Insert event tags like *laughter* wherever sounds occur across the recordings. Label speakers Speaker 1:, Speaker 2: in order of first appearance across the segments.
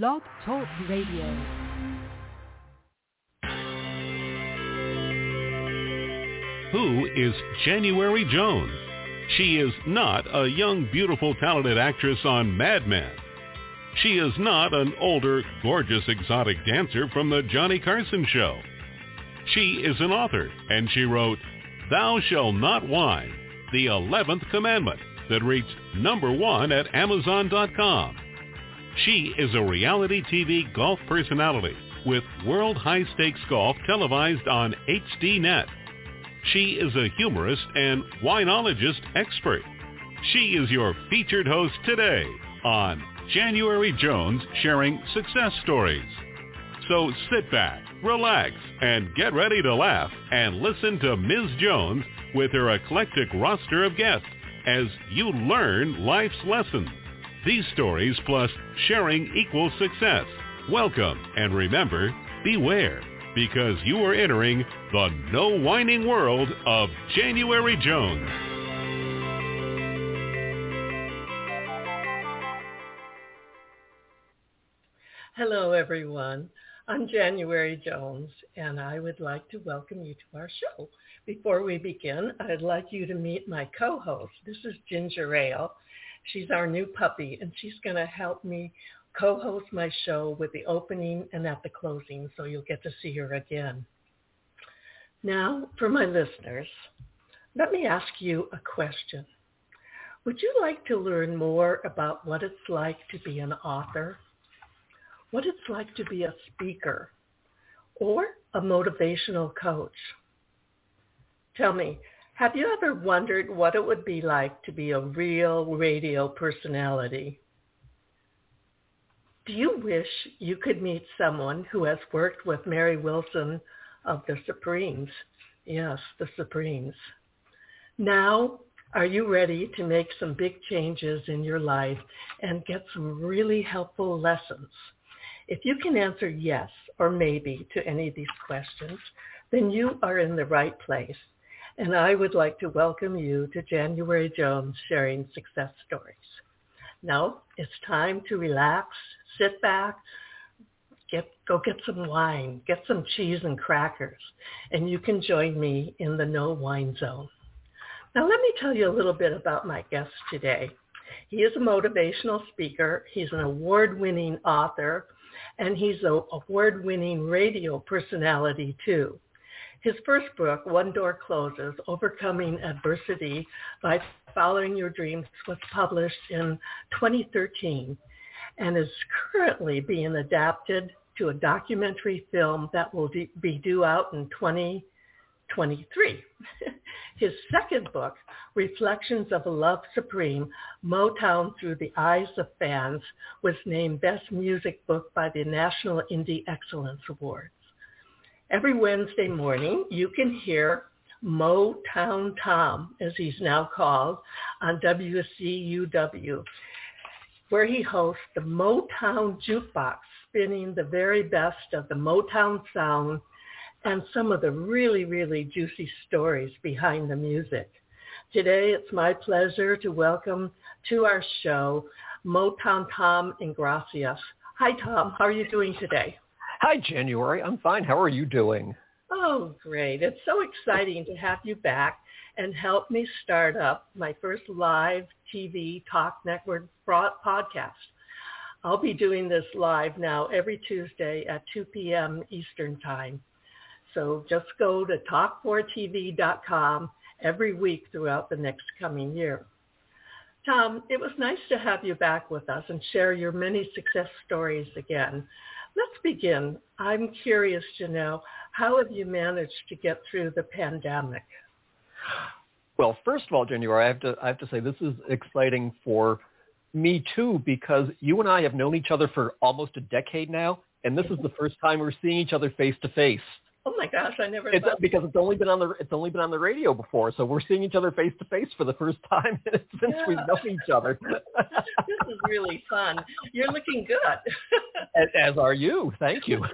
Speaker 1: Blog Talk Radio.
Speaker 2: Who is January Jones? She is not a young, beautiful, talented actress on Mad Men. She is not an older, gorgeous, exotic dancer from the Johnny Carson show. She is an author, and she wrote, Thou Shall Not Whine, the 11th Commandment, that reached number one at Amazon.com. She is a reality TV golf personality with World High Stakes Golf televised on HDNet. She is a humorist and winologist expert. She is your featured host today on January Jones sharing success stories. So sit back, relax, and get ready to laugh and listen to Ms. Jones with her eclectic roster of guests as you learn life's lessons. These stories plus sharing equals success. Welcome and remember, beware because you are entering the no whining world of January Jones.
Speaker 3: Hello, everyone. I'm January Jones, and I would like to welcome you to our show. Before we begin, I'd like you to meet my co-host. This is Ginger Ale. She's our new puppy, and she's going to help me co-host my show with the opening and at the closing, so you'll get to see her again. Now, for my listeners, let me ask you a question. Would you like to learn more about what it's like to be an author? what it's like to be a speaker or a motivational coach. Tell me, have you ever wondered what it would be like to be a real radio personality? Do you wish you could meet someone who has worked with Mary Wilson of the Supremes? Yes, the Supremes. Now, are you ready to make some big changes in your life and get some really helpful lessons if you can answer yes or maybe to any of these questions, then you are in the right place. And I would like to welcome you to January Jones Sharing Success Stories. Now it's time to relax, sit back, get, go get some wine, get some cheese and crackers, and you can join me in the no wine zone. Now let me tell you a little bit about my guest today. He is a motivational speaker. He's an award-winning author and he's an award-winning radio personality too. His first book, One Door Closes, Overcoming Adversity by Following Your Dreams, was published in 2013 and is currently being adapted to a documentary film that will be due out in 2023. *laughs* His second book, Reflections of a Love Supreme, Motown Through the Eyes of Fans, was named Best Music Book by the National Indie Excellence Awards. Every Wednesday morning, you can hear Motown Tom, as he's now called, on WCUW, where he hosts the Motown Jukebox, spinning the very best of the Motown sound and some of the really, really juicy stories behind the music. Today, it's my pleasure to welcome to our show Motown Tom Ingrassia. Hi, Tom. How are you doing today?
Speaker 4: Hi, January. I'm fine. How are you doing?
Speaker 3: Oh, great. It's so exciting to have you back and help me start up my first live TV Talk Network podcast. I'll be doing this live now every Tuesday at 2 p.m. Eastern Time. So just go to talk4tv.com every week throughout the next coming year. Tom, it was nice to have you back with us and share your many success stories again. Let's begin. I'm curious to know, how have you managed to get through the pandemic?
Speaker 4: Well, first of all, January, I have to I have to say this is exciting for me too because you and I have known each other for almost a decade now, and this is the first time we're seeing each other face to face. *laughs*
Speaker 3: Oh my gosh, I never
Speaker 4: it's, because it's only been on the it's only been on the radio before, so we're seeing each other face to face for the first *laughs* time *laughs* since yeah. we've known each other.
Speaker 3: this is really fun. You're looking good.
Speaker 4: as, as, are you. Thank you.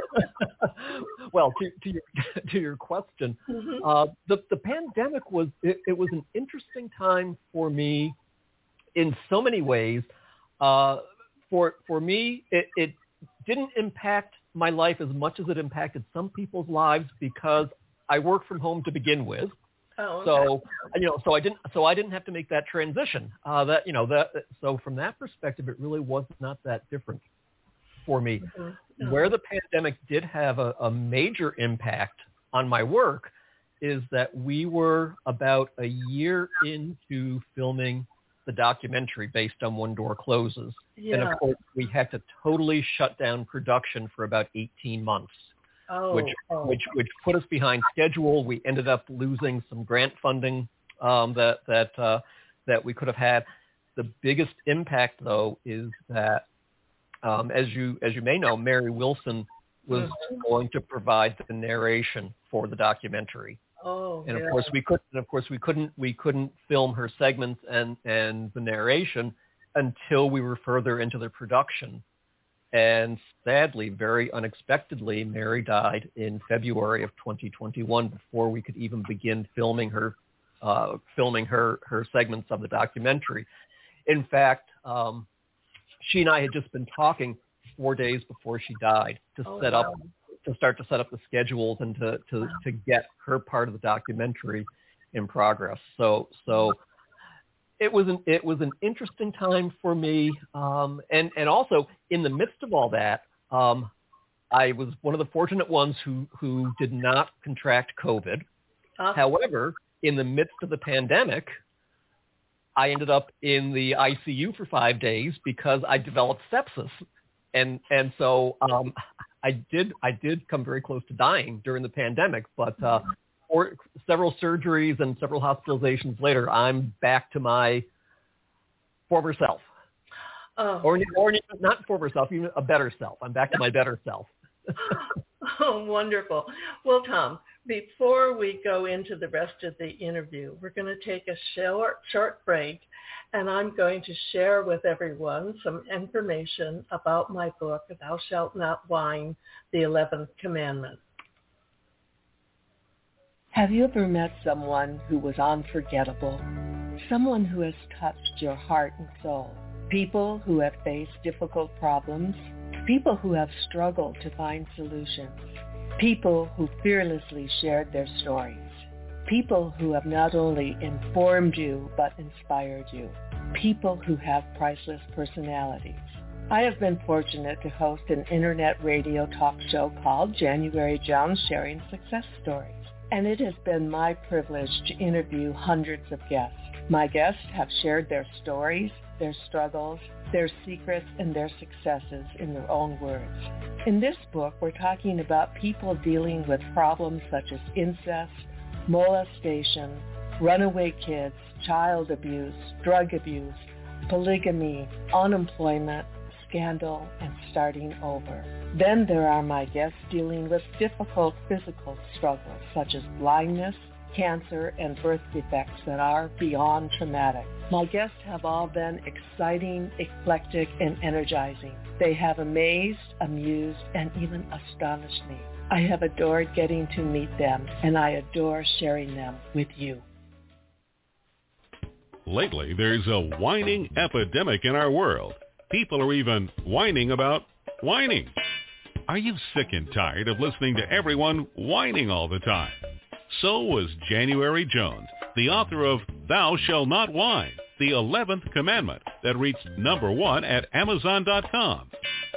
Speaker 4: well, to, to your to your question, mm-hmm. uh, the the pandemic was it, it, was an interesting time for me in so many ways. Uh, for for me, it, it didn't impact my life as much as it impacted some people's lives because I work from home to begin with.
Speaker 3: Oh, okay.
Speaker 4: So you know, so I didn't, so I didn't have to make that transition. Uh, that you know, that so from that perspective, it really was not that different for me.
Speaker 3: Mhm.
Speaker 4: Where the pandemic did have a, a major impact on my work is that we were about a year into filming the documentary based on One Door Closes.
Speaker 3: yeah.
Speaker 4: And of course, we had to totally shut down production for about 18 months,
Speaker 3: oh,
Speaker 4: which
Speaker 3: oh.
Speaker 4: which which put us behind schedule. We ended up losing some grant funding um, that that uh, that we could have had. The biggest impact, though, is that um, as you as you may know, Mary Wilson was
Speaker 3: Mhm.
Speaker 4: going to provide the narration for the documentary
Speaker 3: oh,
Speaker 4: and of
Speaker 3: yeah.
Speaker 4: course we couldn't and of course we couldn't we couldn't film her segments and and the narration until we were further into the production and sadly very unexpectedly mary died in february of 2021 before we could even begin filming her uh, filming her her segments of the documentary in fact um, she and i had just been talking four days before she died to
Speaker 3: Oh,
Speaker 4: set up
Speaker 3: wow.
Speaker 4: To start to set up the schedules and to, to, to get her part of the documentary in progress. So so it was an it was an interesting time for me, um, and and also in the midst of all that, um, I was one of the fortunate ones who who did not contract COVID.
Speaker 3: Uh,
Speaker 4: However, in the midst of the pandemic, I ended up in the ICU for five days because I developed sepsis, and and so um, I did I did come very close to dying during the pandemic. But uh, for several surgeries and several hospitalizations later, I'm back to my former self,
Speaker 3: oh,
Speaker 4: or or not former self, even a better self. I'm back to my better self. *laughs*
Speaker 3: oh, wonderful. Well, Tom, before we go into the rest of the interview, we're going to take a short, short break, and I'm going to share with everyone some information about my book, Thou Shalt Not Whine, the 11th Commandment.
Speaker 1: Have you ever met someone who was unforgettable? Someone who has touched your heart and soul? People who have faced difficult problems? People who have struggled to find solutions? People who fearlessly shared their stories? People who have not only informed you but inspired you? People who have priceless personalities? I have been fortunate to host an internet radio talk show called January Jones Sharing Success Stories and it has been my privilege to interview hundreds of guests. My guests have shared their stories, their struggles, their secrets, and their successes in their own words. In this book, we're talking about people dealing with problems such as incest, molestation, runaway kids, child abuse, drug abuse, polygamy, unemployment, scandal, and starting over. Then there are my guests dealing with difficult physical struggles such as blindness, cancer, and birth defects that are beyond traumatic. My guests have all been exciting, eclectic, and energizing. They have amazed, amused, and even astonished me. I have adored getting to meet them, and I adore sharing them with you.
Speaker 2: Lately, there's a whining epidemic in our world. People are even whining about whining. Are you sick and tired of listening to everyone whining all the time? So was January Jones, the author of Thou Shall Not Whine, the 11th commandment that reached number one at Amazon.com.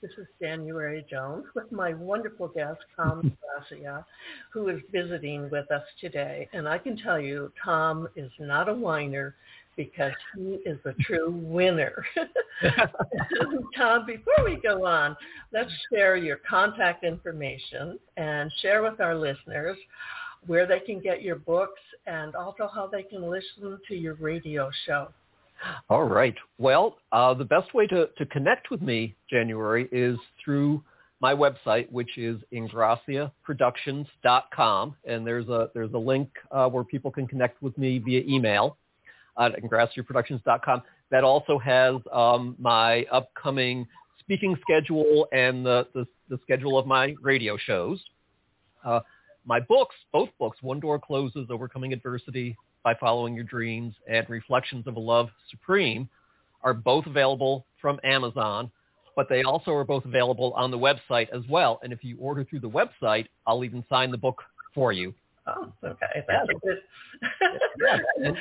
Speaker 3: This is January Jones with my wonderful guest, Tom *laughs* Gracia, who is visiting with us today. And I can tell you, Tom is not a whiner because he is a true winner. *laughs* Tom, before we go on, let's share your contact information and share with our listeners where they can get your books and also how they can listen to your radio show.
Speaker 4: All right. Well, uh, the best way to, to connect with me, January, is through my website, which is ingrassiaproductions.com, and there's a there's a link uh, where people can connect with me via email at ingrassiaproductions.com. That also has um, my upcoming speaking schedule and the, the, the schedule of my radio shows. Uh, my books, both books, One Door Closes, Overcoming Adversity by Following Your Dreams, and Reflections of a Love Supreme, are both available from Amazon, but they also are both available on the website as well. And if you order through the website, I'll even sign the book for you.
Speaker 3: Oh, okay. That's a good. That's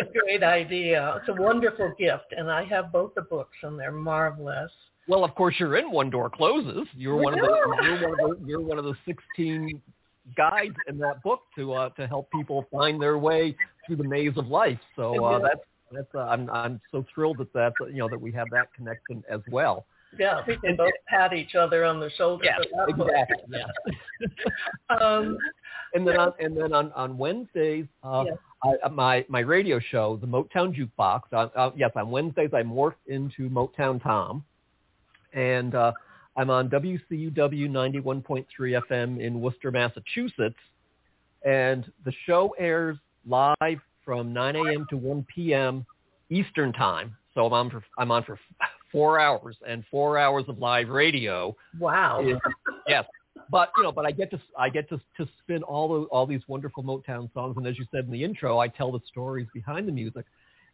Speaker 3: *laughs* a great idea. It's a wonderful gift, and I have both the books, and they're marvelous.
Speaker 4: Well, of course, you're in One Door Closes. You're one of the you're one of the you're one of the 16 guides in that book to uh, to help people find their way through the maze of life. So uh, that's that's uh, I'm I'm so thrilled that that you know that we have that connection as well.
Speaker 3: Yeah, we can both pat each other on the shoulder.
Speaker 4: Yeah, exactly. *laughs* Yeah. um, and then on and then on on Wednesdays, uh, yes. I, my my radio show, the Motown Jukebox. Uh, uh, yes, on Wednesdays I morph into Motown Tom, and uh, I'm on WCUW 91.3 FM in Worcester, Massachusetts, and the show airs live from 9 a.m. to 1 p.m. Eastern time. So I'm on for I'm on for four hours and four hours of live radio.
Speaker 3: Wow.
Speaker 4: Is, yes, but you know, but I get to I get to to spin all the all these wonderful Motown songs, and as you said in the intro, I tell the stories behind the music,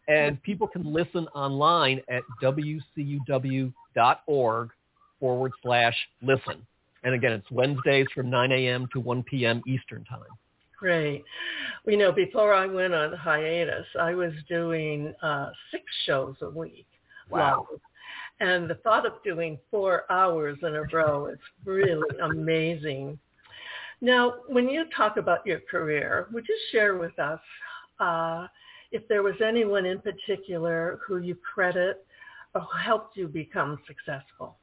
Speaker 4: and people can listen online at wcu.org forward slash listen. And again, it's Wednesdays from 9 a.m. to 1 p.m. Eastern time.
Speaker 3: Great. We you know before I went on hiatus, I was doing uh, six shows a week.
Speaker 4: Wow.
Speaker 3: And the thought of doing four hours in a row is really *laughs* amazing. Now, when you talk about your career, would you share with us uh, if there was anyone in particular who you credit or helped you become successful?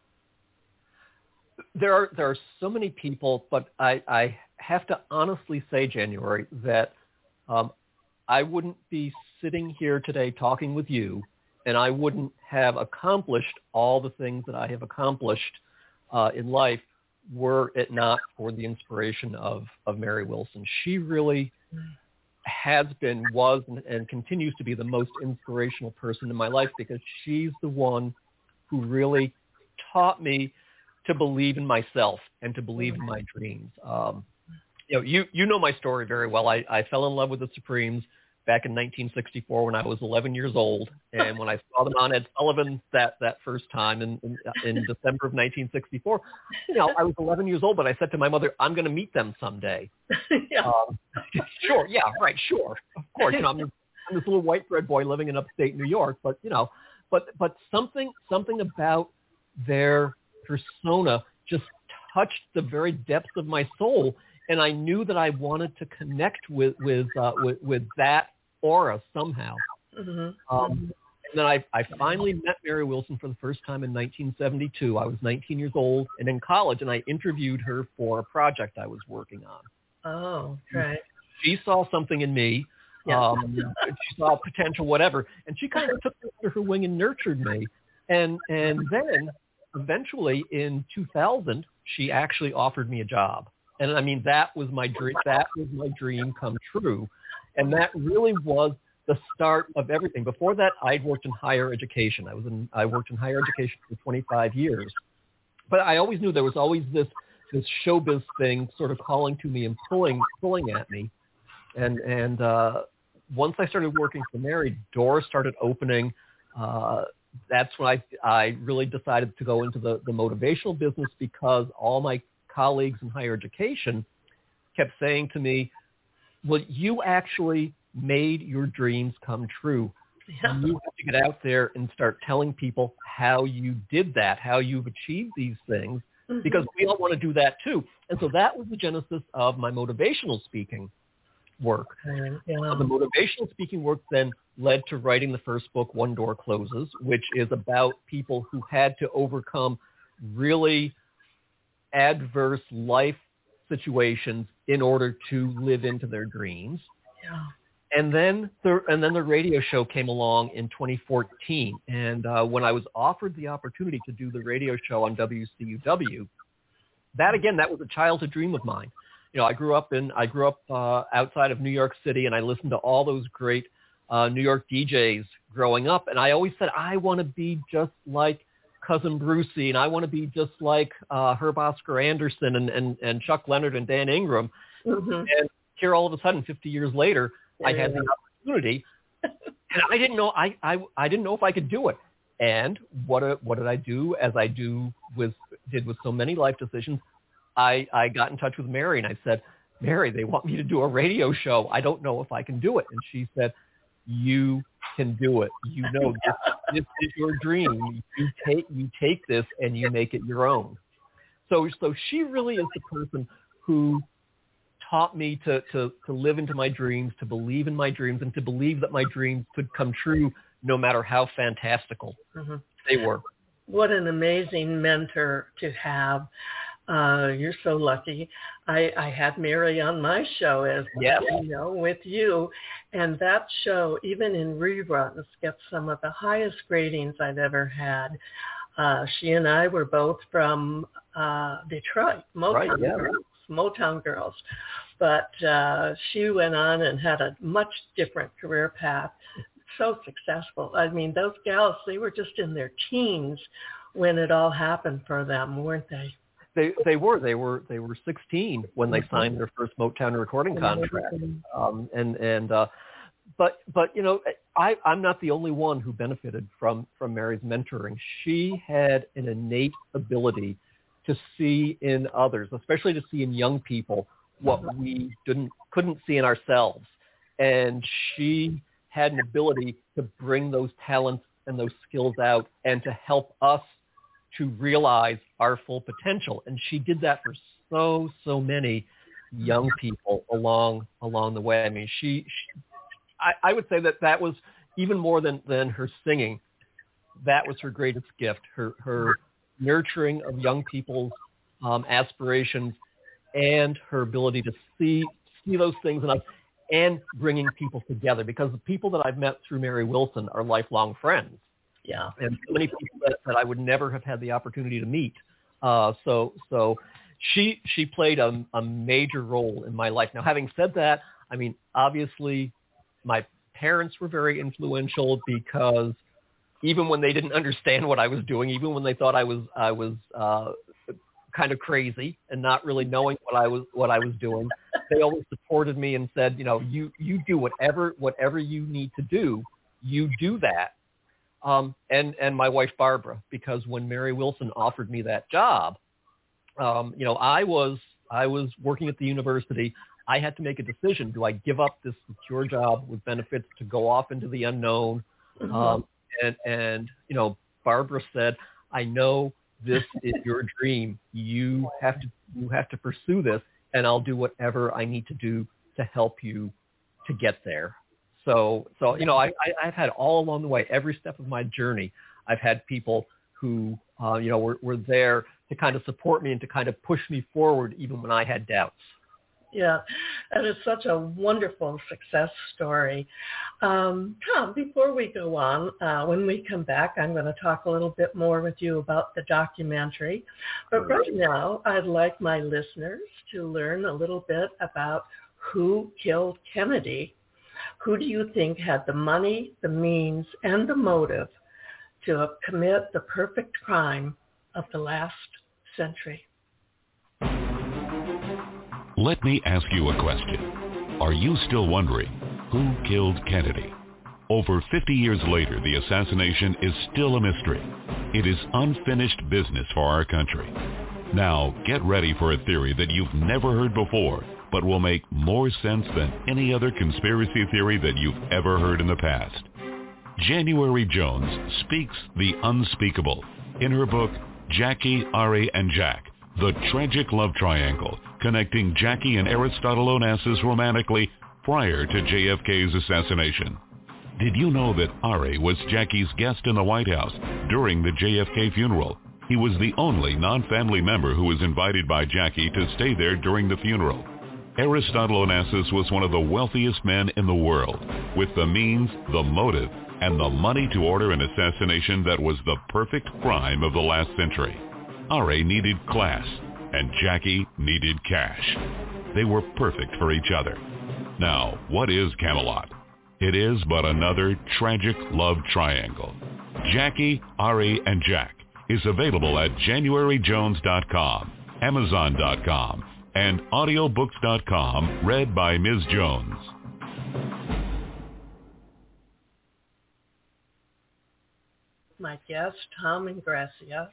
Speaker 4: There are there are so many people, but I, I have to honestly say, January, that um, I wouldn't be sitting here today talking with you and I wouldn't have accomplished all the things that I have accomplished uh, in life were it not for the inspiration of, of Mary Wilson. She really has been, was, and, and continues to be the most inspirational person in my life because she's the one who really taught me to believe in myself and to believe in my dreams. Um, you know, you you know my story very well. I, I fell in love with the Supremes back in 1964 when I was 11 years old, and when I saw them on Ed Sullivan that that first time in, in in December of 1964, you know I was 11 years old, but I said to my mother, "I'm going to meet them someday." *laughs*
Speaker 3: yeah. Um,
Speaker 4: sure, yeah, right, sure, of course. You know, I'm, I'm this little white bread boy living in upstate New York, but you know, but but something something about their persona just touched the very depths of my soul and I knew that I wanted to connect with with uh, with, with that aura somehow. Mm-hmm. Um, and then I, I finally met Mary Wilson for the first time in 1972. I was 19 years old and in college, and I interviewed her for a project I was working on.
Speaker 3: Oh, right.
Speaker 4: She saw something in me. Yeah. Um, she saw potential, whatever, and she kind of took me under her wing and nurtured me. And and then eventually in 2000, she actually offered me a job. And I mean, that was my dream. That was my dream come true. And that really was the start of everything. Before that, I'd worked in higher education. I was in, I worked in higher education for 25 years. But I always knew there was always this, this showbiz thing sort of calling to me and pulling, pulling at me. And, and, uh, once I started working for Mary, doors started opening. Uh, that's when I, I really decided to go into the, the motivational business because all my colleagues in higher education kept saying to me, well, you actually made your dreams come true. Yeah. You have to get out there and start telling people how you did that, how you've achieved these things, mm-hmm. because we all want to do that too. And so that was the genesis of my motivational speaking work. Yeah. Uh, the motivational speaking work then led to writing the first book, One Door Closes, which is about people who had to overcome really adverse life situations in order to live into their dreams.
Speaker 3: Yeah.
Speaker 4: And then the and then the radio show came along in 2014, and uh, when I was offered the opportunity to do the radio show on WCUW, that again that was a childhood dream of mine. You know, I grew up in I grew up uh, outside of New York City, and I listened to all those great uh, New York DJs growing up, and I always said I want to be just like cousin Brucie, and I want to be just like uh, Herb Oscar Anderson and, and, and Chuck Leonard and Dan Ingram. Mm-hmm. And here, all of a sudden, 50 years later, yeah, I had yeah. the opportunity, and I didn't know I, I I didn't know if I could do it. And what a, what did I do? As I do with did with so many life decisions, I I got in touch with Mary and I said, Mary, they want me to do a radio show. I don't know if I can do it. And she said, you can do it. You know *laughs* this, this is your dream. You take you take this and you make it your own. So so she really is the person who taught me to, to, to live into my dreams, to believe in my dreams, and to believe that my dreams could come true no matter how fantastical mm-hmm. they were.
Speaker 3: What an amazing mentor to have. Uh, you're so lucky. I, I had Mary on my show as
Speaker 4: yes.
Speaker 3: you know with you, and that show, even in reruns, gets some of the highest ratings I've ever had. Uh, she and I were both from uh, Detroit, Motown
Speaker 4: right, yeah.
Speaker 3: girls, Motown girls, but uh, she went on and had a much different career path. So successful. I mean, those gals, they were just in their teens when it all happened for them, weren't they?
Speaker 4: They they were they were they were 16 when they signed their first Motown recording contract, um, and and uh, but but you know I I'm not the only one who benefited from from Mary's mentoring. She had an innate ability to see in others, especially to see in young people what we didn't couldn't see in ourselves, and she had an ability to bring those talents and those skills out and to help us to realize our full potential. And she did that for so, so many young people along along the way. I mean, she, she I, I would say that that was even more than, than her singing. That was her greatest gift, her, her nurturing of young people's um, aspirations and her ability to see, see those things in us and bringing people together because the people that I've met through Mary Wilson are lifelong friends.
Speaker 3: Yeah.
Speaker 4: And so many people that, that I would never have had the opportunity to meet. Uh, so so she she played a, a major role in my life. Now, having said that, I mean, obviously, my parents were very influential because even when they didn't understand what I was doing, even when they thought I was I was uh, kind of crazy and not really knowing what I was what I was doing, they always supported me and said, you know, you you do whatever whatever you need to do, you do that um, and and my wife Barbara, because when Mary Wilson offered me that job, um, you know, I was I was working at the university. I had to make a decision: do I give up this secure job with benefits to go off into the unknown? Mm-hmm. Um, and and you know, Barbara said, "I know this is *laughs* your dream. You have to you have to pursue this, and I'll do whatever I need to do to help you to get there." So, so you know, I, I, I've had all along the way, every step of my journey, I've had people who, uh, you know, were, were there to kind of support me and to kind of push me forward even when I had doubts.
Speaker 3: Yeah, that is such a wonderful success story. Um, Tom, before we go on, uh, when we come back, I'm going to talk a little bit more with you about the documentary. But right now, I'd like my listeners to learn a little bit about who killed Kennedy who do you think had the money, the means, and the motive to commit the perfect crime of the last century?
Speaker 2: Let me ask you a question. Are you still wondering who killed Kennedy? Over 50 years later, the assassination is still a mystery. It is unfinished business for our country. Now, get ready for a theory that you've never heard before but will make more sense than any other conspiracy theory that you've ever heard in the past.
Speaker 5: January Jones speaks the unspeakable in her book Jackie, Ari, and Jack, the tragic love triangle connecting Jackie and Aristotle Onassis romantically prior to JFK's assassination. Did you know that Ari was Jackie's guest in the White House during the JFK funeral? He was the only non-family member who was invited by Jackie to stay there during the funeral. Aristotle Onassis was one of the wealthiest men in the world, with the means, the motive, and the money to order an assassination that was the perfect crime of the last century. Ari needed class, and Jackie needed cash. They were perfect for each other. Now, what is Camelot? It is but another tragic love triangle. Jackie, Ari, and Jack is available at januaryjones.com, amazon.com, and audiobooks.com, read by Ms. Jones.
Speaker 3: My guest, Tom Ingrassia,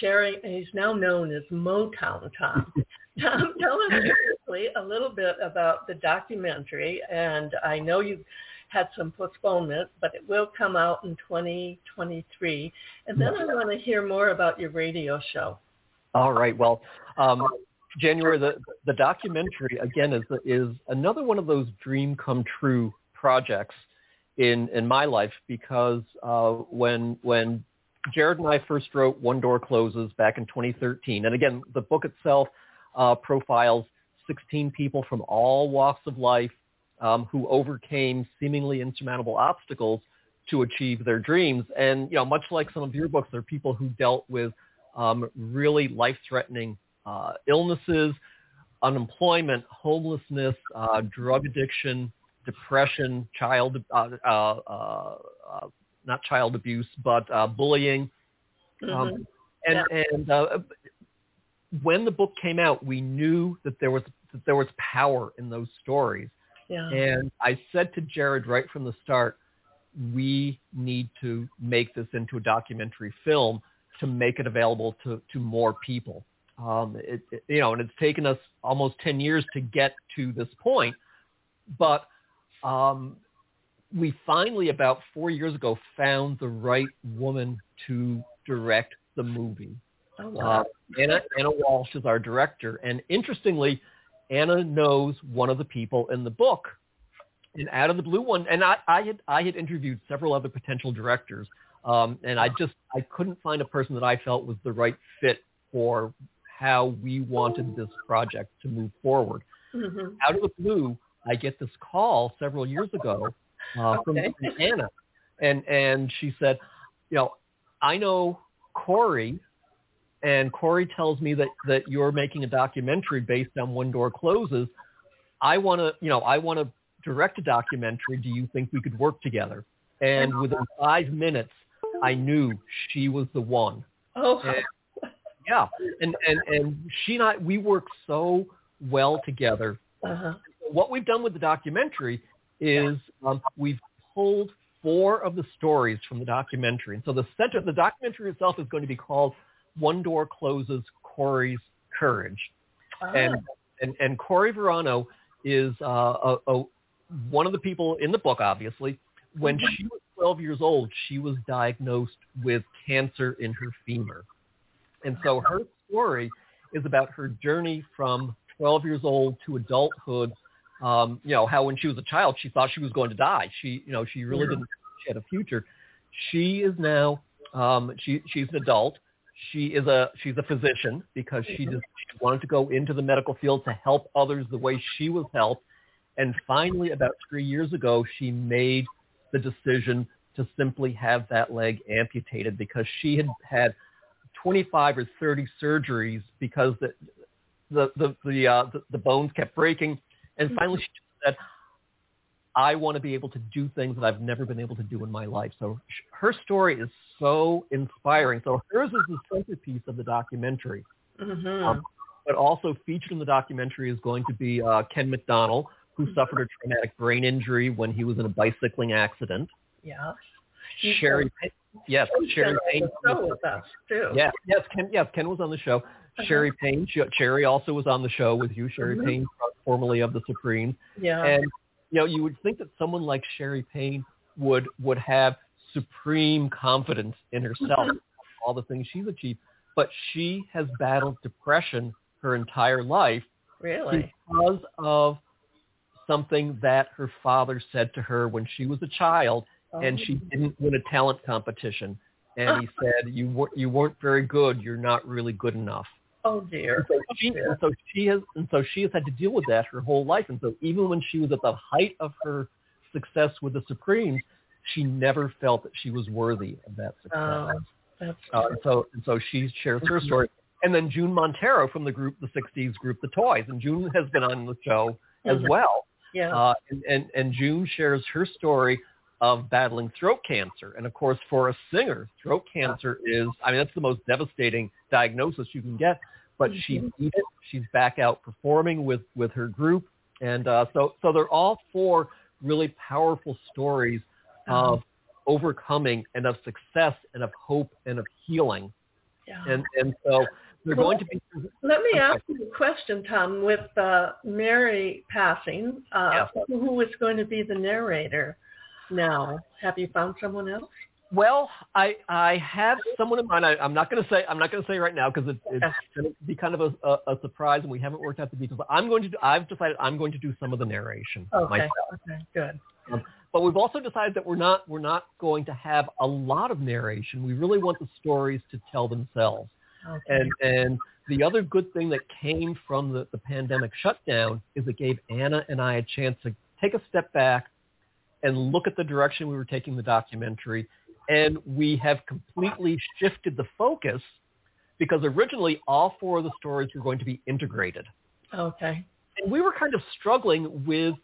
Speaker 3: sharing, he's now known as Motown Tom. *laughs* Tom, tell us briefly a little bit about the documentary, and I know you had some postponement, but it will come out in 2023. And then I want to hear more about your radio show.
Speaker 4: All right. Well, um, January, the, the documentary, again, is, is another one of those dream come true projects in, in my life because uh, when, when Jared and I first wrote One Door Closes back in 2013, and again, the book itself uh, profiles 16 people from all walks of life um, who overcame seemingly insurmountable obstacles to achieve their dreams. And, you know, much like some of your books, there are people who dealt with um, really life-threatening uh, illnesses, unemployment, homelessness, uh, drug addiction, depression, child, uh, uh, uh, not child abuse, but bullying. Mm-hmm. Um, and yeah. and when the book came out, we knew that there was that there was power in those stories.
Speaker 3: Yeah.
Speaker 4: And I said to Jared right from the start, we need to make this into a documentary film to make it available to, to more people. Um, it, it, you know, and it's taken us almost 10 years to get to this point, but um, we finally, about four years ago, found the right woman to direct the movie.
Speaker 3: Oh, wow. Uh,
Speaker 4: Anna, Anna Walsh is our director, and interestingly, Anna knows one of the people in the book. And out of the blue one, and I, I had I had interviewed several other potential directors, um, and I just I couldn't find a person that I felt was the right fit for how we wanted this project to move forward. Mm-hmm. Out of the blue, I get this call several years ago uh, from, okay. Anna, and and she said, you know, I know Corey and Corey tells me that that you're making a documentary based on One Door Closes. I want to, you know, I want to direct a documentary. Do you think we could work together? And within five minutes, I knew she was the one.
Speaker 3: Oh,
Speaker 4: and, yeah, and and and she and I, we work so well together.
Speaker 3: Uh-huh.
Speaker 4: What we've done with the documentary is um, we've pulled four of the stories from the documentary, and so the center, the documentary itself is going to be called one door closes Corey's courage.
Speaker 3: Ah.
Speaker 4: And, and, and Corey Verano is uh, a, a, one of the people in the book, obviously. When mm-hmm. she was 12 years old, she was diagnosed with cancer in her femur. And so her story is about her journey from 12 years old to adulthood. Um, you know, how when she was a child, she thought she was going to die. She, you know, she really didn't she had a future. She is now, um, she, she's an adult she is a she's a physician because she just she wanted to go into the medical field to help others the way she was helped. And finally, about three years ago, she made the decision to simply have that leg amputated because she had had 25 or 30 surgeries because the the the the, uh, the, the bones kept breaking. And finally, she said, I want to be able to do things that I've never been able to do in my life. So her story is so inspiring. So hers is the centerpiece of the documentary.
Speaker 3: Mm-hmm.
Speaker 4: Um, but also featured in the documentary is going to be uh, Ken McDonald, who suffered a traumatic brain injury when he was in a bicycling accident.
Speaker 3: Yeah.
Speaker 4: Scherrie, yes, Scherrie Payne.
Speaker 3: with us too.
Speaker 4: Yes, yes, Ken, yes, Ken was on the show. Uh-huh. Scherrie Payne, Scherrie also was on the show with you. Scherrie mm-hmm. Payne, formerly of the Supremes.
Speaker 3: Yeah.
Speaker 4: And you know, you would think that someone like Scherrie Payne would would have supreme confidence in herself, all the things she's achieved. But she has battled depression her entire life
Speaker 3: Really?
Speaker 4: because of something that her father said to her when she was a child and she
Speaker 3: Oh.
Speaker 4: didn't win a talent competition. And he *laughs* said, you, wer- you weren't very good. You're not really good enough.
Speaker 3: Oh dear.
Speaker 4: So she, and so she has, and so she has had to deal with that her whole life. And so even when she was at the height of her success with the Supremes, she never felt that she was worthy of that success.
Speaker 3: Oh, that's
Speaker 4: Uh, and so, and so she shares her story. And then June Monteiro from the group, the '60s group, The Toys, and June has been on the show as well.
Speaker 3: yeah.
Speaker 4: Uh, and, and and June shares her story of battling throat cancer. And of course, for a singer, throat cancer is, I mean, that's the most devastating diagnosis you can get. But she beat it. She's back out performing with with her group, and uh, so so they're all four really powerful stories of overcoming and of success and of hope and of healing.
Speaker 3: yeah.
Speaker 4: And and so they're going to be *laughs*
Speaker 3: Let me ask you a question, Tom. With uh, Mary passing, uh, who is going to be the narrator now? Have you found someone else?
Speaker 4: well. I I have someone in mind. I, I'm not going to say I'm not going to say right now because it, it's going to be kind of a, a, a surprise and we haven't worked out the details. But I'm going to do, I've decided I'm going to do some of the narration
Speaker 3: Okay.
Speaker 4: myself.
Speaker 3: Okay. Good.
Speaker 4: Um, but we've also decided that we're not we're not going to have a lot of narration. We really want the stories to tell themselves.
Speaker 3: Okay.
Speaker 4: And and the other good thing that came from the, the pandemic shutdown is it gave Anna and I a chance to take a step back and look at the direction we were taking the documentary. And we have completely shifted the focus because originally all four of the stories were going to be integrated.
Speaker 3: okay.
Speaker 4: And we were kind of struggling with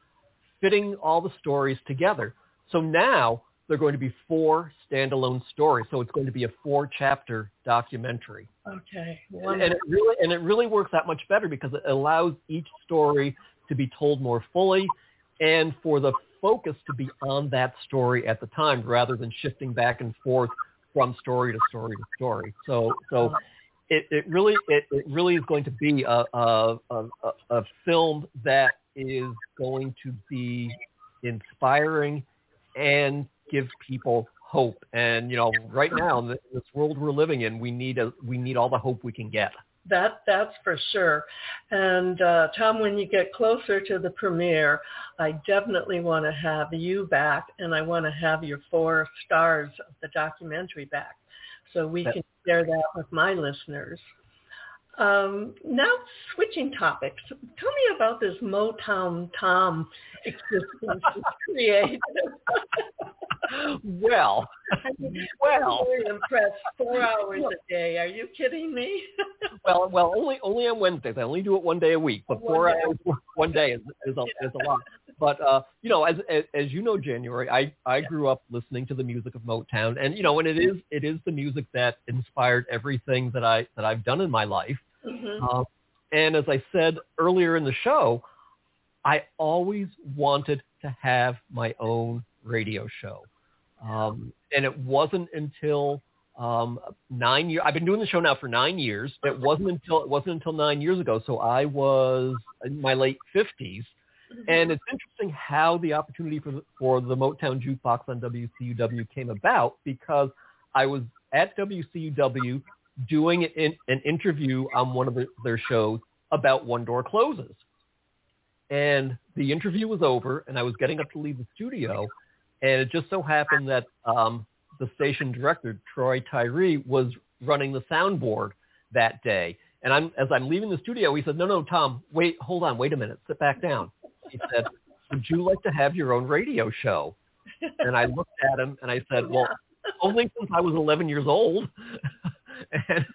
Speaker 4: fitting all the stories together. So now they're going to be four standalone stories. So it's going to be a four chapter documentary.
Speaker 3: Okay.
Speaker 4: And it really and it really works that much better because it allows each story to be told more fully and for the focus to be on that story at the time rather than shifting back and forth from story to story to story. So so uh-huh. it, it really it, it really is going to be a a, a a film that is going to be inspiring and give people hope. And you know, right now in this this world we're living in, we need a we need all the hope we can get.
Speaker 3: That that's for sure. And uh, Tom, when you get closer to the premiere, I definitely want to have you back, and I want to have your four stars of the documentary back, so we
Speaker 4: That-
Speaker 3: can share that with my listeners. Um, now, switching topics, tell me about this Motown Tom existence created.
Speaker 4: well,
Speaker 3: I'm
Speaker 4: well,
Speaker 3: very impressed. Four hours a day. Are you kidding me? *laughs*
Speaker 4: well, well. Only only on Wednesdays. I only do it one day a week, but
Speaker 3: One
Speaker 4: four
Speaker 3: day.
Speaker 4: hours *laughs* one day is is a, is a lot. But uh, you know, as, as as you know, January, I I grew up listening to the music of Motown, and you know, and it is it is the music that inspired everything that I that I've done in my life.
Speaker 3: Mhm.
Speaker 4: Um, and as I said earlier in the show, I always wanted to have my own radio show. Um, and it wasn't until um, nine years. I've been doing the show now for nine years. It wasn't until it wasn't until nine years ago. So I was in my late fifties, and it's interesting how the opportunity for the, for the Motown Jukebox on WCUW came about because I was at WCUW doing an, an interview on one of the, their shows about One Door Closes. And the interview was over, and I was getting up to leave the studio, and it just so happened that um, the station director, Troy Tyree, was running the soundboard that day. And I'm, as I'm leaving the studio, he said, no, no, Tom, wait, hold on, wait a minute, sit back down. He said, would you like to have your own radio show? And I looked at him and I said, well, only since I was 11 years old. *laughs* *laughs* and,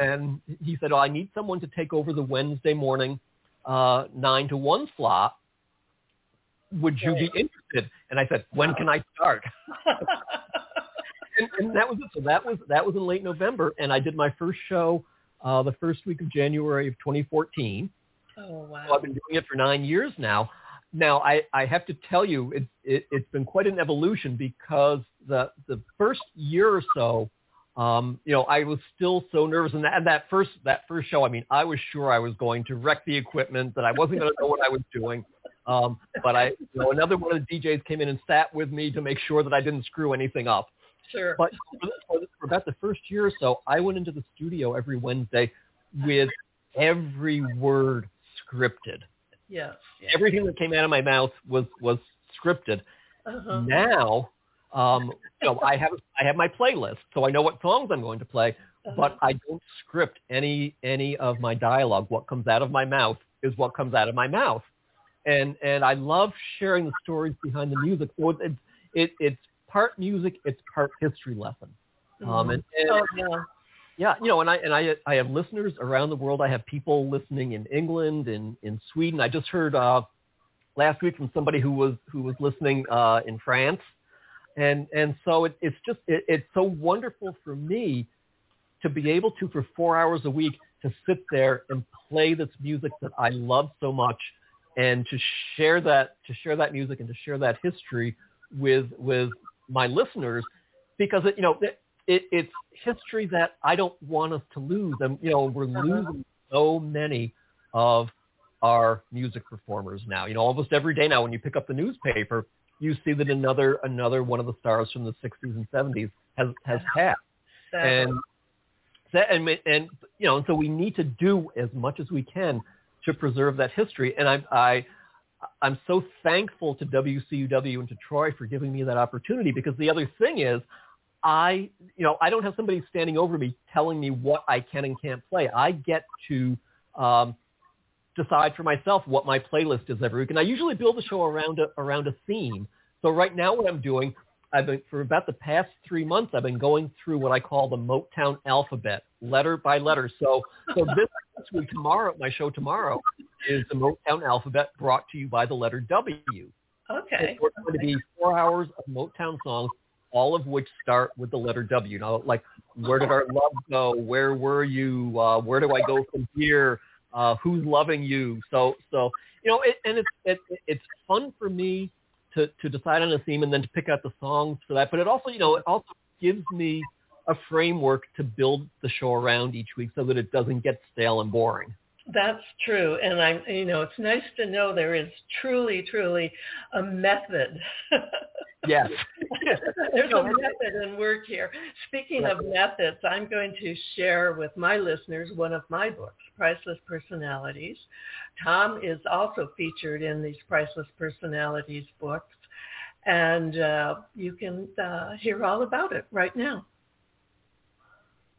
Speaker 4: and he said, oh, I need someone to take over the Wednesday morning uh, 9 to 1 slot. Would you be interested? And I said, when can I start? and, and that was it. So that was that was in late November, and I did my first show uh, the first week of January of 2014.
Speaker 3: oh
Speaker 4: So
Speaker 3: wow.
Speaker 4: I've been doing it for nine years now. Now I, I have to tell you, it's it, it's been quite an evolution because the the first year or so, um, you know, I was still so nervous, and that, and that first that first show, I mean, I was sure I was going to wreck the equipment, that I wasn't going to know what I was doing. Um, but I, you know, another one of the DJs came in and sat with me to make sure that I didn't screw anything up.
Speaker 3: Sure.
Speaker 4: But for, for about the first year or so, I went into the studio every Wednesday with every word scripted.
Speaker 3: Yes. yes.
Speaker 4: Everything that came out of my mouth was was scripted.
Speaker 3: Uh-huh.
Speaker 4: Now, um, *laughs* know, I have I have my playlist, so I know what songs I'm going to play,
Speaker 3: Uh-huh.
Speaker 4: but I don't script any any of my dialogue. What comes out of my mouth is what comes out of my mouth, and and I love sharing the stories behind the music. So it, it, it it's part music, it's part history lesson. Um, and, and
Speaker 3: oh yeah.
Speaker 4: yeah, you know, and I and I I have listeners around the world. I have people listening in England and in Sweden. I just heard uh, last week from somebody who was who was listening uh, in France, and and so it, it's just it, it's so wonderful for me to be able to for four hours a week to sit there and play this music that I love so much, and to share that to share that music and to share that history with with my listeners, because it, you know. It, it, it's history that I don't want us to lose. And, you know, we're uh-huh. losing so many of our music performers now. You know, almost every day now when you pick up the newspaper, you see that another another one of the stars from the 60s and 70s has has passed. And and and you know, and so we need to do as much as we can to preserve that history. And I I I'm so thankful to WCUW and to Troy for giving me that opportunity because the other thing is I, you know, I don't have somebody standing over me telling me what I can and can't play. I get to um, decide for myself what my playlist is every week, and I usually build the show around a around a theme. So right now, what I'm doing, I've been for about the past three months, I've been going through what I call the Motown alphabet, letter by letter. So, so this, this week, tomorrow, my show tomorrow is the Motown alphabet, brought to you by the letter W.
Speaker 3: Okay.
Speaker 4: It's going to be four hours of Motown songs all of which start with the letter W. Know, like where did our love go? Where were you? Uh, where do I go from here? Uh, who's loving you? So, so you know, it, and it's it, it's fun for me to to decide on a theme and then to pick out the songs for that. But it also, you know, it also gives me a framework to build the show around each week so that it doesn't get stale and boring.
Speaker 3: That's true, and I'm, you know, it's nice to know there is truly, truly a method. *laughs*
Speaker 4: Yes.
Speaker 3: There's a method in work here. Speaking of methods, I'm going to share with my listeners one of my books, Priceless Personalities. Tom is also featured in these Priceless Personalities books, and uh, you can uh, hear all about it right now.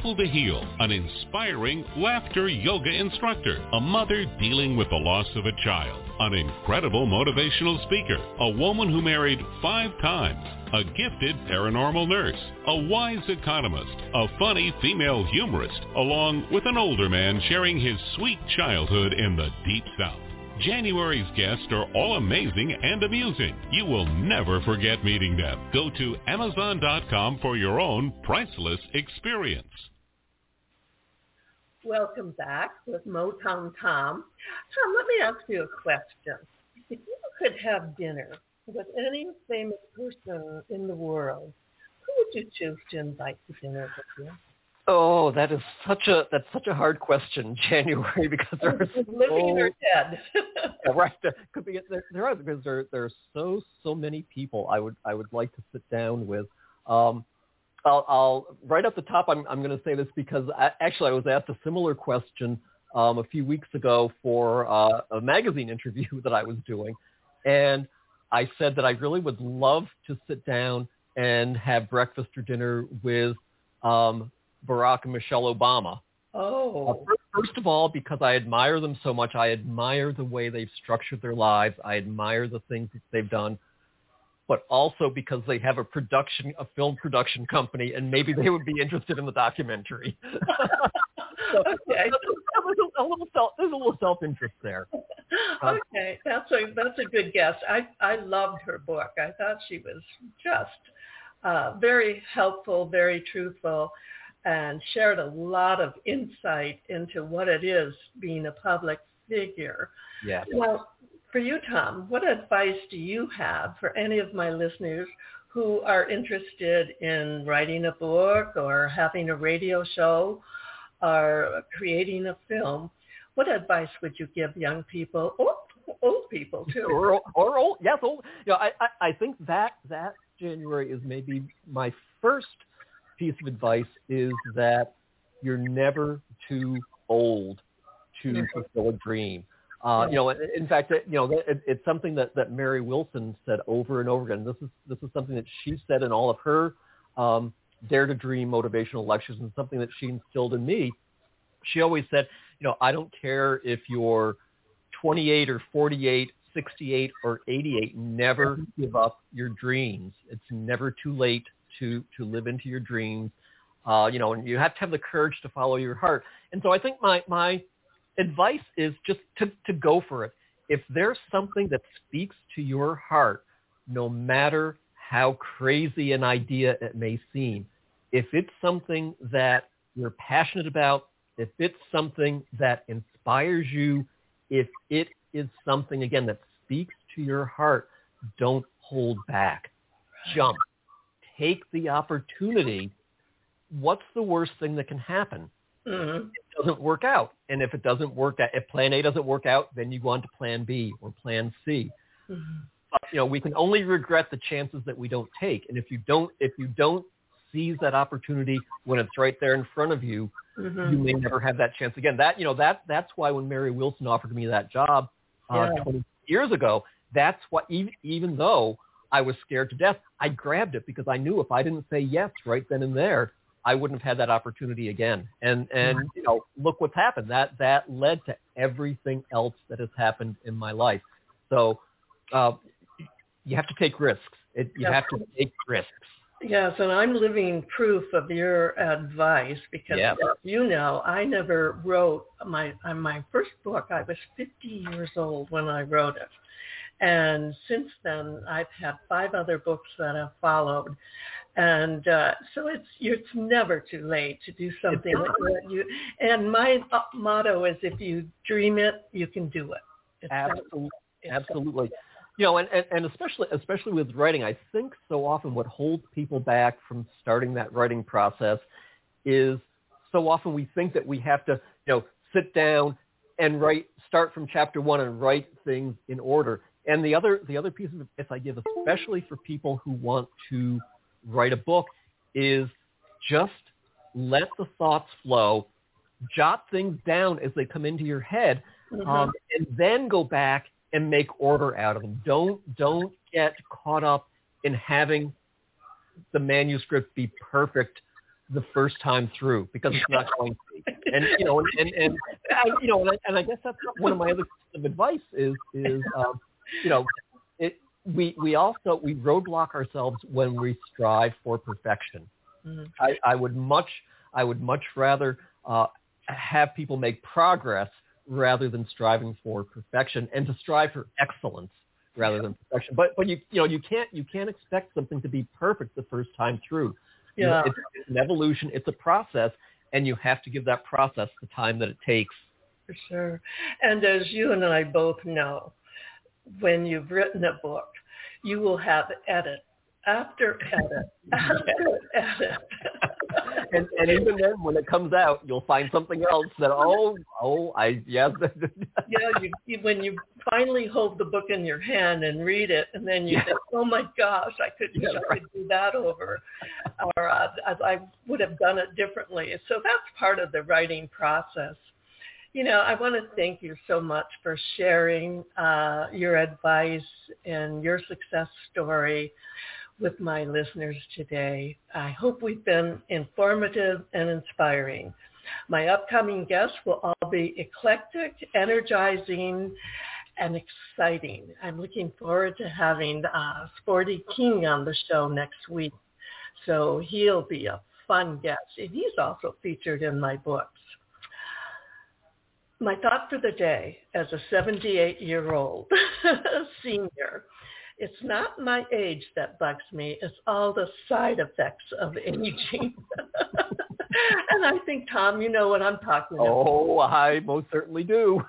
Speaker 2: to heal, an inspiring laughter yoga instructor, a mother dealing with the loss of a child, an incredible motivational speaker, a woman who married five times, a gifted paranormal nurse, a wise economist, a funny female humorist, along with an older man sharing his sweet childhood in the deep south. January's guests are all amazing and amusing. You will never forget meeting them. Go to Amazon.com for your own priceless experience.
Speaker 3: Welcome back with Motown Tom. Tom, let me ask you a question. If you could have dinner with any famous person in the world, who would you choose to invite to dinner with you?
Speaker 4: Oh, that is such a that's such a hard question, *laughs* January, because there are
Speaker 3: living
Speaker 4: so,
Speaker 3: or dead. *laughs*
Speaker 4: yeah, right. There could be there, there are because there there are so so many people I would I would like to sit down with. Um, I'll, I'll right up the top. I'm I'm going to say this because I, actually I was asked a similar question um, a few weeks ago for uh, a magazine *laughs* interview that I was doing, and I said that I really would love to sit down and have breakfast or dinner with um, Barack and Michelle Obama.
Speaker 3: Oh.
Speaker 4: Uh, first of all, because I admire them so much, I admire the way they've structured their lives. I admire the things that they've done, but also because they have a production, a film production company, and maybe they would be interested in the documentary. *laughs* *laughs* okay. There's a, little self, there's a little self-interest there.
Speaker 3: Um, *laughs* okay, that's a that's a good guess. I I loved her book. I thought she was just uh, very helpful, very truthful, and shared a lot of insight into what it is being a public figure.
Speaker 4: Yeah.
Speaker 3: Well, for you, Tom, what advice do you have for any of my listeners who are interested in writing a book or having a radio show or creating a film? What advice would you give young people or old people too? *laughs*
Speaker 4: Or, or old, yes, old. You know, I, I, I think that that January is maybe my first piece of advice is that you're never too old to fulfill a dream. Uh, you know, in fact, you know, it, it's something that, that Mary Wilson said over and over again. This is this is something that she said in all of her um, Dare to Dream motivational lectures, and something that she instilled in me. She always said, you know, I don't care if you're 28 or 48, 68 or 88. Never *laughs* give up your dreams. It's never too late to to live into your dreams. Uh, you know, and you have to have the courage to follow your heart. And so I think my my advice is just to, to go for it. If there's something that speaks to your heart, no matter how crazy an idea it may seem, if it's something that you're passionate about, if it's something that inspires you, if it is something, again, that speaks to your heart, don't hold back. Jump. Take the opportunity. What's the worst thing that can happen?
Speaker 3: Mm-hmm.
Speaker 4: It doesn't work out. And if it doesn't work out, if plan A doesn't work out, then you go on to plan B or plan C.
Speaker 3: Mm-hmm.
Speaker 4: But, you know, we can only regret the chances that we don't take. And if you don't, if you don't seize that opportunity when it's right there in front of you,
Speaker 3: mm-hmm.
Speaker 4: you may never have that chance again. That, you know, that, that's why when Mary Wilson offered me that job uh,
Speaker 3: yeah.
Speaker 4: 20 years ago, that's what, even, even though I was scared to death, I grabbed it because I knew if I didn't say yes right then and there, I wouldn't have had that opportunity again. And and
Speaker 3: Mm-hmm.
Speaker 4: you know, look what's happened. That that led to everything else that has happened in my life. So uh, you have to take risks. It, you
Speaker 3: Yeah.
Speaker 4: have to take risks.
Speaker 3: Yes, and I'm living proof of your advice because, you know, I never wrote my my first book. I was 50 years old when I wrote it, and since then I've had five other books that have followed, and uh, so it's it's never too late to do something that you. And my uh, motto is, if you dream it, you can do it. It's that-
Speaker 4: Absolutely. Absolutely. You know, and, and, and especially especially with writing, I think so often what holds people back from starting that writing process is so often we think that we have to, you know, sit down and write start from chapter one and write things in order. And the other the other piece of advice I give, especially for people who want to write a book, is just let the thoughts flow, jot things down as they come into your head,
Speaker 3: Mhm.
Speaker 4: um, and then go back and make order out of them. Don't don't get caught up in having the manuscript be perfect the first time through because it's not going to be. And you know, and and, and I, you know, and I, and I guess that's one of my other pieces of advice is is um, you know, it we we also we roadblock ourselves when we strive for perfection.
Speaker 3: Mhm.
Speaker 4: I, I would much I would much rather uh, have people make progress rather than striving for perfection and to strive for excellence rather than perfection. But but you you know you can't you can't expect something to be perfect the first time through. You know,
Speaker 3: Yeah.
Speaker 4: it's, it's an evolution. It's a process, and you have to give that process the time that it takes.
Speaker 3: For sure. And as you and I both know, when you've written a book, you will have edit after edit *laughs* after edit. *laughs*
Speaker 4: and and even then, when it comes out, you'll find something else that oh oh I yes *laughs*
Speaker 3: yeah, you, you, when you finally hold the book in your hand and read it, and then you
Speaker 4: Yeah.
Speaker 3: think, "Oh my gosh, I could,
Speaker 4: Yeah,
Speaker 3: I could do that over," or uh, I, I would have done it differently. So that's part of the writing process. You know, I want to thank you so much for sharing uh, your advice and your success story with my listeners today. I hope we've been informative and inspiring. My upcoming guests will all be eclectic, energizing, and exciting. I'm looking forward to having uh, Sporty King on the show next week. So he'll be a fun guest. And he's also featured in my books. My thought for the day as a 78-year-old *laughs* senior, it's not my age that bugs me. It's all the side effects of *laughs* aging. *laughs* and I think, Tom, you know what I'm talking about.
Speaker 4: Oh, I most certainly do.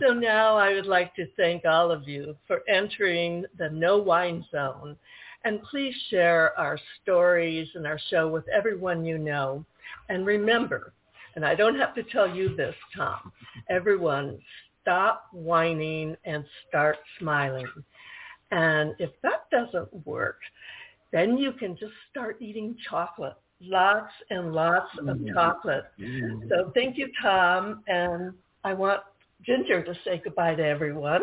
Speaker 3: so now I would like to thank all of you for entering the No Whine Zone. And please share our stories and our show with everyone you know. And remember, and I don't have to tell you this, Tom, everyone stop whining and start smiling. And if that doesn't work, then you can just start eating chocolate, lots and lots of mm-hmm. chocolate. Mm-hmm. So thank you, Tom. And I want Ginger to say goodbye to everyone.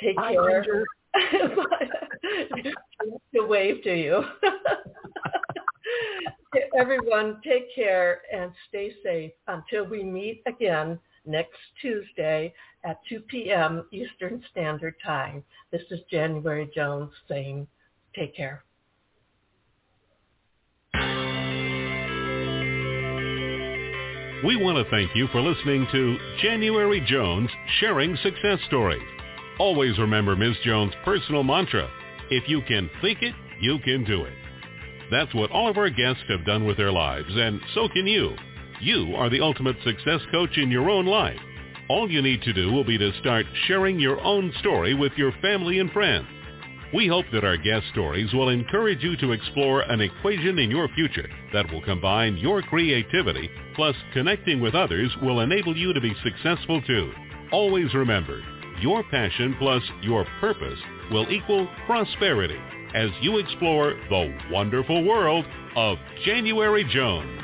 Speaker 3: Take
Speaker 4: Hi,
Speaker 3: care.
Speaker 4: Ginger. *laughs*
Speaker 3: to *laughs* wave to you. *laughs* Everyone, take care and stay safe until we meet again next Tuesday at 2 p.m. Eastern Standard Time. This is January Jones saying take care.
Speaker 2: We want to thank you for listening to January Jones Sharing Success Stories. Always remember Ms. Jones' personal mantra, if you can think it, you can do it. That's what all of our guests have done with their lives, and so can you. You are the ultimate success coach in your own life. All you need to do will be to start sharing your own story with your family and friends. We hope that our guest stories will encourage you to explore an equation in your future that will combine your creativity plus connecting with others will enable you to be successful too. Always remember, your passion plus your purpose will equal prosperity as you explore the wonderful world of January Jones.